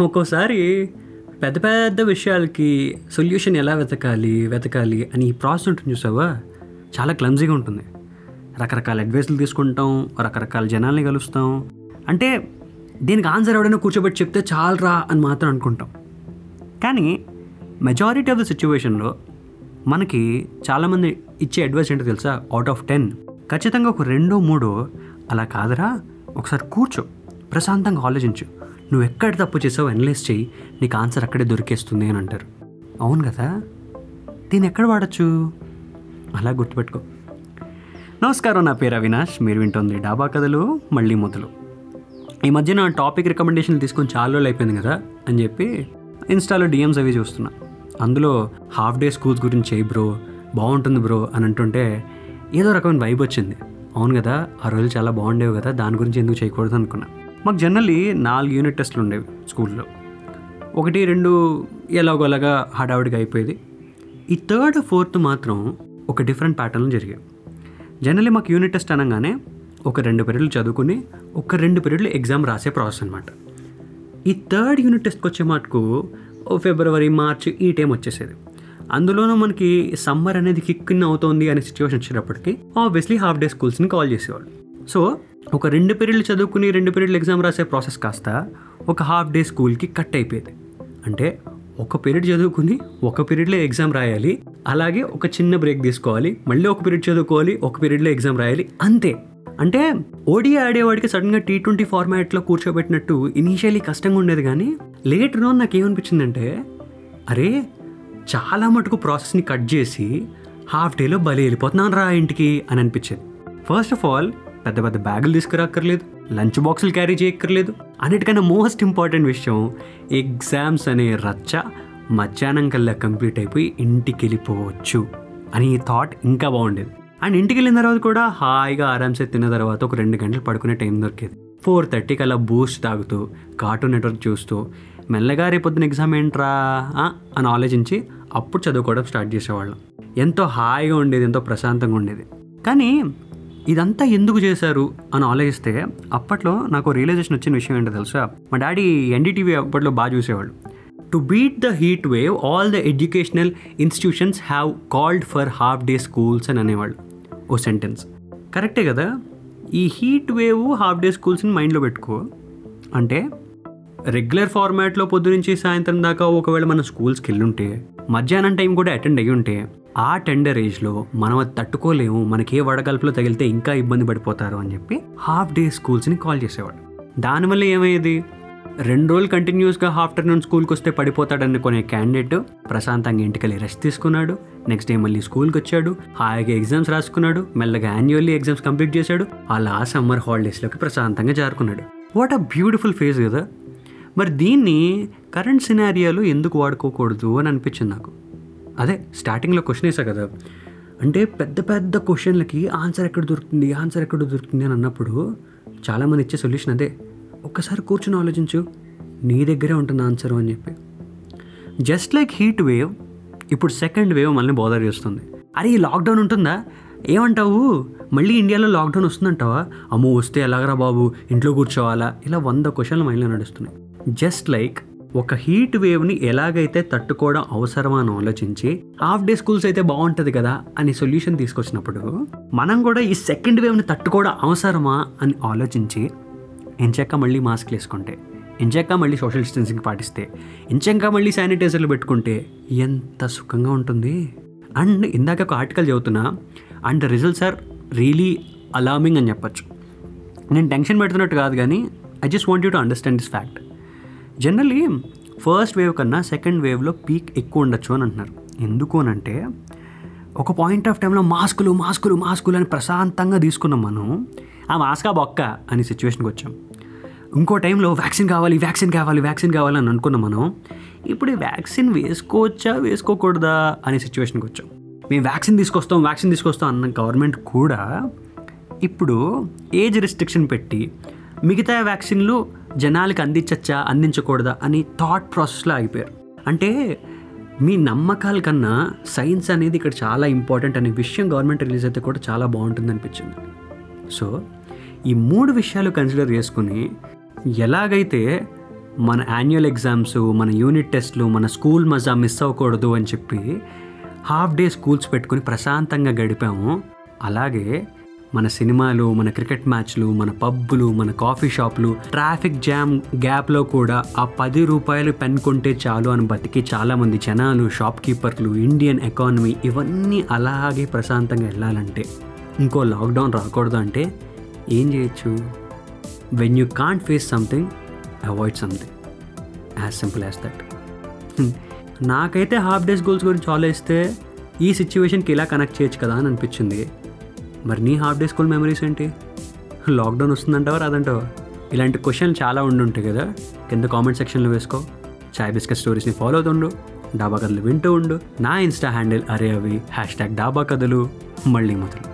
ఒక్కోసారి పెద్ద పెద్ద విషయాలకి సొల్యూషన్ ఎలా వెతకాలి వెతకాలి అని ఈ ప్రాసెస్ ఉంటుంది చూసావా? చాలా క్లమ్జీగా ఉంటుంది. రకరకాల అడ్వైస్లు తీసుకుంటాం రకరకాల జనాల్ని కలుస్తాం. అంటే దీనికి ఆన్సర్ ఎవడైనా కూర్చోబెట్టి చెప్తే చాలరా అని మాత్రం అనుకుంటాం. కానీ మెజారిటీ ఆఫ్ ద సిచ్యువేషన్లో మనకి చాలామంది ఇచ్చే అడ్వైస్ ఏంటో తెలుసా? అవుట్ ఆఫ్ టెన్ ఖచ్చితంగా ఒక రెండో మూడో అలా కాదురా. ఒకసారి కూర్చో. ప్రశాంతంగా ఆలోచించు. నువ్వు ఎక్కడ తప్పు చేసావు అనలైజ్ చేయి. నీకు ఆన్సర్ అక్కడే దొరికేస్తుంది అని అంటారు. అవును కదా? దీన్ని ఎక్కడ వాడచ్చు? అలా గుర్తుపెట్టుకో. నమస్కారం నా పేరు అవినాష్. మీరు వింటుంది డాబా కథలు మళ్ళీ మొదలు ఈ మధ్య నా టాపిక్ రికమెండేషన్లు తీసుకొని చాలా రోజులు అయిపోయింది కదా అని చెప్పి ఇన్స్టాలో డిఎమ్స్ అవి చూస్తున్నా. అందులో హాఫ్ డే స్కూల్స్ గురించి చేయి బ్రో బాగుంటుంది బ్రో అని అంటుంటే ఏదో రకమైన వైబ్ వచ్చింది. అవును కదా? ఆ రోజులు చాలా బాగుండేవి కదా? దాని గురించి ఎందుకు చేయకూడదు అనుకున్నా. మాకు జనరల్లీ నాలుగు యూనిట్ టెస్ట్లు ఉండేవి స్కూల్లో. ఒకటి రెండు ఎలాగోలాగా హడావుడిగా అయిపోయేది. ఈ థర్డ్ ఫోర్త్ మాత్రం ఒక డిఫరెంట్ ప్యాటర్న్లో జరిగాయి. జనరల్లీ మాకు యూనిట్ టెస్ట్ అనగానే ఒక రెండు పీరియడ్లు చదువుకుని ఒక రెండు పీరియడ్లు ఎగ్జామ్ రాసే ప్రాసెస్ అనమాట ఈ థర్డ్ యూనిట్ టెస్ట్కి వచ్చే మటుకు ఓ ఫిబ్రవరి మార్చ్ ఈ టైం వచ్చేసేది. అందులోనూ మనకి సమ్మర్ అనేది కిక్కిన్ అవుతోంది అనే సిచ్యువేషన్ వచ్చేటప్పటికి ఆబ్వియస్లీ హాఫ్ డే స్కూల్స్ని కాల్ చేసేవాళ్ళు. సో ఒక రెండు పీరియడ్లు చదువుకుని రెండు పీరియడ్లు ఎగ్జామ్ రాసే ప్రాసెస్ కాస్త ఒక హాఫ్ డే స్కూల్కి కట్ అయిపోయేది. అంటే ఒక పీరియడ్ చదువుకుని ఒక పీరియడ్లో ఎగ్జామ్ రాయాలి అలాగే ఒక చిన్న బ్రేక్ తీసుకోవాలి మళ్ళీ ఒక పీరియడ్ చదువుకోవాలి ఒక పీరియడ్లో ఎగ్జామ్ రాయాలి అంతే. అంటే ఓడి ఆడేవాడికి సడన్గా టీ ట్వంటీ ఫార్మాట్లో కూర్చోబెట్టినట్టు ఇనీషియలీ కష్టంగా ఉండేది కానీ లేటర్ ఆన్ నాకు ఏమనిపించిందంటే అరే చాలా మటుకు ప్రాసెస్ని కట్ చేసి హాఫ్ డేలో బలి వెళ్ళిపోతున్నాను రా ఇంటికి అని అనిపించేది. ఫస్ట్ ఆఫ్ ఆల్ పెద్ద పెద్ద బ్యాగులు తీసుకురాక్కర్లేదు లంచ్ బాక్సులు క్యారీ చేయక్కర్లేదు. అన్నిటికన్నా మోస్ట్ ఇంపార్టెంట్ విషయం ఎగ్జామ్స్ అనే రచ్చ మధ్యాహ్నం కల్లా కంప్లీట్ అయిపోయి ఇంటికి వెళ్ళిపోవచ్చు అని ఈ థాట్ ఇంకా బాగుండేది. అండ్ ఇంటికి వెళ్ళిన తర్వాత కూడా హాయిగా ఆరామ్సే తిన్న తర్వాత ఒక రెండు గంటలు పడుకునే టైం దొరికేది. ఫోర్ థర్టీకి అలా బూస్ట్ తాగుతూ కార్టూన్ నెట్వర్క్ చూస్తూ మెల్లగా రేపొద్దున ఎగ్జామ్ ఏంట్రా అని ఆలోచించి అప్పుడు చదువుకోవడం స్టార్ట్ చేసేవాళ్ళం. ఎంతో హాయిగా ఉండేది ఎంతో ప్రశాంతంగా ఉండేది. కానీ ఇదంతా ఎందుకు చేశారు అని ఆలోచిస్తే అప్పట్లో నాకు రియలైజేషన్ వచ్చిన విషయం ఏంటో తెలుసా? మా డాడీ ఎన్డీటీవీ అప్పట్లో బాగా చూసేవాళ్ళు. To beat the heat wave all the educational institutions have called for half day schools అని అనేవాళ్ళు. ఓ సెంటెన్స్ కరెక్టే కదా? ఈ హీట్ వేవ్ హాఫ్ డే స్కూల్స్ని మైండ్లో పెట్టుకో. అంటే రెగ్యులర్ ఫార్మాట్లో పొద్దు నుంచి సాయంత్రం దాకా ఒకవేళ మనం స్కూల్స్కి వెళ్ళుంటే మధ్యాహ్నం టైం కూడా అటెండ్ అయ్యి ఉంటే ఆ టెండర్ ఏజ్లో మనం అది తట్టుకోలేము మనకి ఏ వడగల్పులో తగిలితే ఇంకా ఇబ్బంది పడిపోతారు అని చెప్పి హాఫ్ డే స్కూల్స్ని కాల్ చేసేవాడు దానివల్ల ఏమయ్యేది? రెండు రోజులు కంటిన్యూస్గా ఆఫ్టర్నూన్ స్కూల్కి వస్తే పడిపోతాడనుకునే క్యాండిడేట్ ప్రశాంతంగా ఇంటికెళ్ళి రెస్ట్ తీసుకున్నాడు. నెక్స్ట్ డే మళ్ళీ స్కూల్కి వచ్చాడు. హాయిగా ఎగ్జామ్స్ రాసుకున్నాడు. మెల్లగా యాన్యువల్లీ ఎగ్జామ్స్ కంప్లీట్ చేశాడు. అలా సమ్మర్ హాలిడేస్లోకి ప్రశాంతంగా జారుకున్నాడు. వాట్ అ బ్యూటిఫుల్ ఫేజ్ కదా! మరి దీన్ని కరెంట్ సినారియాలో ఎందుకు వాడుకోకూడదు అని అనిపించింది నాకు. అదే స్టార్టింగ్లో క్వశ్చన్ వేసా కదా. అంటే పెద్ద పెద్ద క్వశ్చన్లకి ఆన్సర్ ఎక్కడ దొరుకుతుంది ఆన్సర్ ఎక్కడ దొరుకుతుంది అని అన్నప్పుడు చాలామంది ఇచ్చే సొల్యూషన్ అదే. ఒక్కసారి కూర్చొని ఆలోచించు. నీ దగ్గరే ఉంటుంది ఆన్సర్ అని చెప్పి. జస్ట్ లైక్ హీట్ వేవ్ ఇప్పుడు సెకండ్ వేవ్ మళ్ళీ బోదర్ చేస్తుంది. అరే ఈ లాక్డౌన్ ఉంటుందా? ఏమంటావు? మళ్ళీ ఇండియాలో లాక్డౌన్ వస్తుందంటావా? అమ్మో వస్తే ఎలాగరా బాబు? ఇంట్లో కూర్చోవాలా? ఇలా వంద క్వశ్చన్లు మైండ్లో నడుస్తున్నాయి. జస్ట్ లైక్ ఒక హీట్ వేవ్ని ఎలాగైతే తట్టుకోవడం అవసరమా అని ఆలోచించి హాఫ్ డే స్కూల్స్ అయితే బాగుంటుంది కదా అని సొల్యూషన్ తీసుకొచ్చినప్పుడు మనం కూడా ఈ సెకండ్ వేవ్ని తట్టుకోవడం అవసరమా అని ఆలోచించి ఎంచక్క మళ్ళీ మాస్క్లు వేసుకుంటే ఎంచక్క మళ్ళీ సోషల్ డిస్టెన్సింగ్ పాటిస్తే ఎంచక్క మళ్ళీ శానిటైజర్లు పెట్టుకుంటే ఎంత సుఖంగా ఉంటుంది. అండ్ ఇందాక ఒక ఆర్టికల్ చదువుతున్నా and results are really alarming అని చెప్పచ్చు. నేను టెన్షన్ పెడుతున్నట్టు కాదు కానీ I just want you to understand this fact generally first wave కన్నా సెకండ్ వేవ్లో పీక్ ఎక్కువ ఉండొచ్చు అని అంటున్నారు. ఎందుకు అని అంటే ఒక పాయింట్ ఆఫ్ టైంలో మాస్కులు మాస్కులు మాస్కులు అని ప్రశాంతంగా తీసుకున్నాం మనం. ఆ మాస్కా బొక్క అనే సిచ్యువేషన్కి వచ్చాం. ఇంకో టైంలో వ్యాక్సిన్ కావాలి వ్యాక్సిన్ కావాలి వ్యాక్సిన్ కావాలి అని అనుకున్నాం మనం. ఇప్పుడు వ్యాక్సిన్ వేసుకోవచ్చా వేసుకోకూడదా అనే సిచ్యువేషన్కి వచ్చాం. మేము వ్యాక్సిన్ తీసుకొస్తాం వ్యాక్సిన్ తీసుకొస్తాం అన్న గవర్నమెంట్ కూడా ఇప్పుడు ఏజ్ రిస్ట్రిక్షన్ పెట్టి మిగతా వ్యాక్సిన్లు జనాలకి అందించచ్చా అందించకూడదా అని థాట్ ప్రాసెస్లో ఆగిపోయారు. అంటే మీ నమ్మకాల కన్నా సైన్స్ అనేది ఇక్కడ చాలా ఇంపార్టెంట్ అనే విషయం గవర్నమెంట్ రిలీజ్ అయితే కూడా చాలా బాగుంటుంది అనిపించింది. సో ఈ మూడు విషయాలు కన్సిడర్ చేసుకుని ఎలాగైతే మన యాన్యువల్ ఎగ్జామ్స్ మన యూనిట్ టెస్ట్లు మన స్కూల్ మజా మిస్ అవ్వకూడదు అని చెప్పి హాఫ్ డే స్కూల్స్ పెట్టుకుని ప్రశాంతంగా గడిపాము. అలాగే మన సినిమాలు మన క్రికెట్ మ్యాచ్లు మన పబ్బులు మన కాఫీ షాపులు ట్రాఫిక్ జామ్ గ్యాప్లో కూడా ఆ పది రూపాయలు పెన్ కొంటే చాలు అని బతికి చాలామంది జనాలు షాప్ కీపర్లు ఇండియన్ ఎకానమీ ఇవన్నీ అలాగే ప్రశాంతంగా వెళ్ళాలంటే ఇంకో లాక్డౌన్ రాకూడదు అంటే ఏం చేయొచ్చు? When you can't face something avoid something as simple as that నాకైతే హాఫ్ డేస్ గోల్స్ గురించి ఆలోచిస్తే ఈ సిచ్యువేషన్కి ఇలా కనెక్ట్ చేయొచ్చు కదా అని అనిపించింది. మరి నీ హాఫ్ డే స్కూల్ మెమరీస్ ఏంటి? లాక్డౌన్ వస్తుందంటావా రాదంటావా? ఇలాంటి క్వశ్చన్లు చాలా ఉండుంటాయి కదా. కింద కామెంట్ సెక్షన్లో వేసుకో. చాయ్ బిస్కెట్ స్టోరీస్ని ఫాలో అవుతుండు డాబా కథలు వింటూ ఉండు. నా ఇన్స్టా హ్యాండిల్ అరే అవి హ్యాష్ ట్యాగ్ డాబా కథలు. మళ్ళీ మొదలు.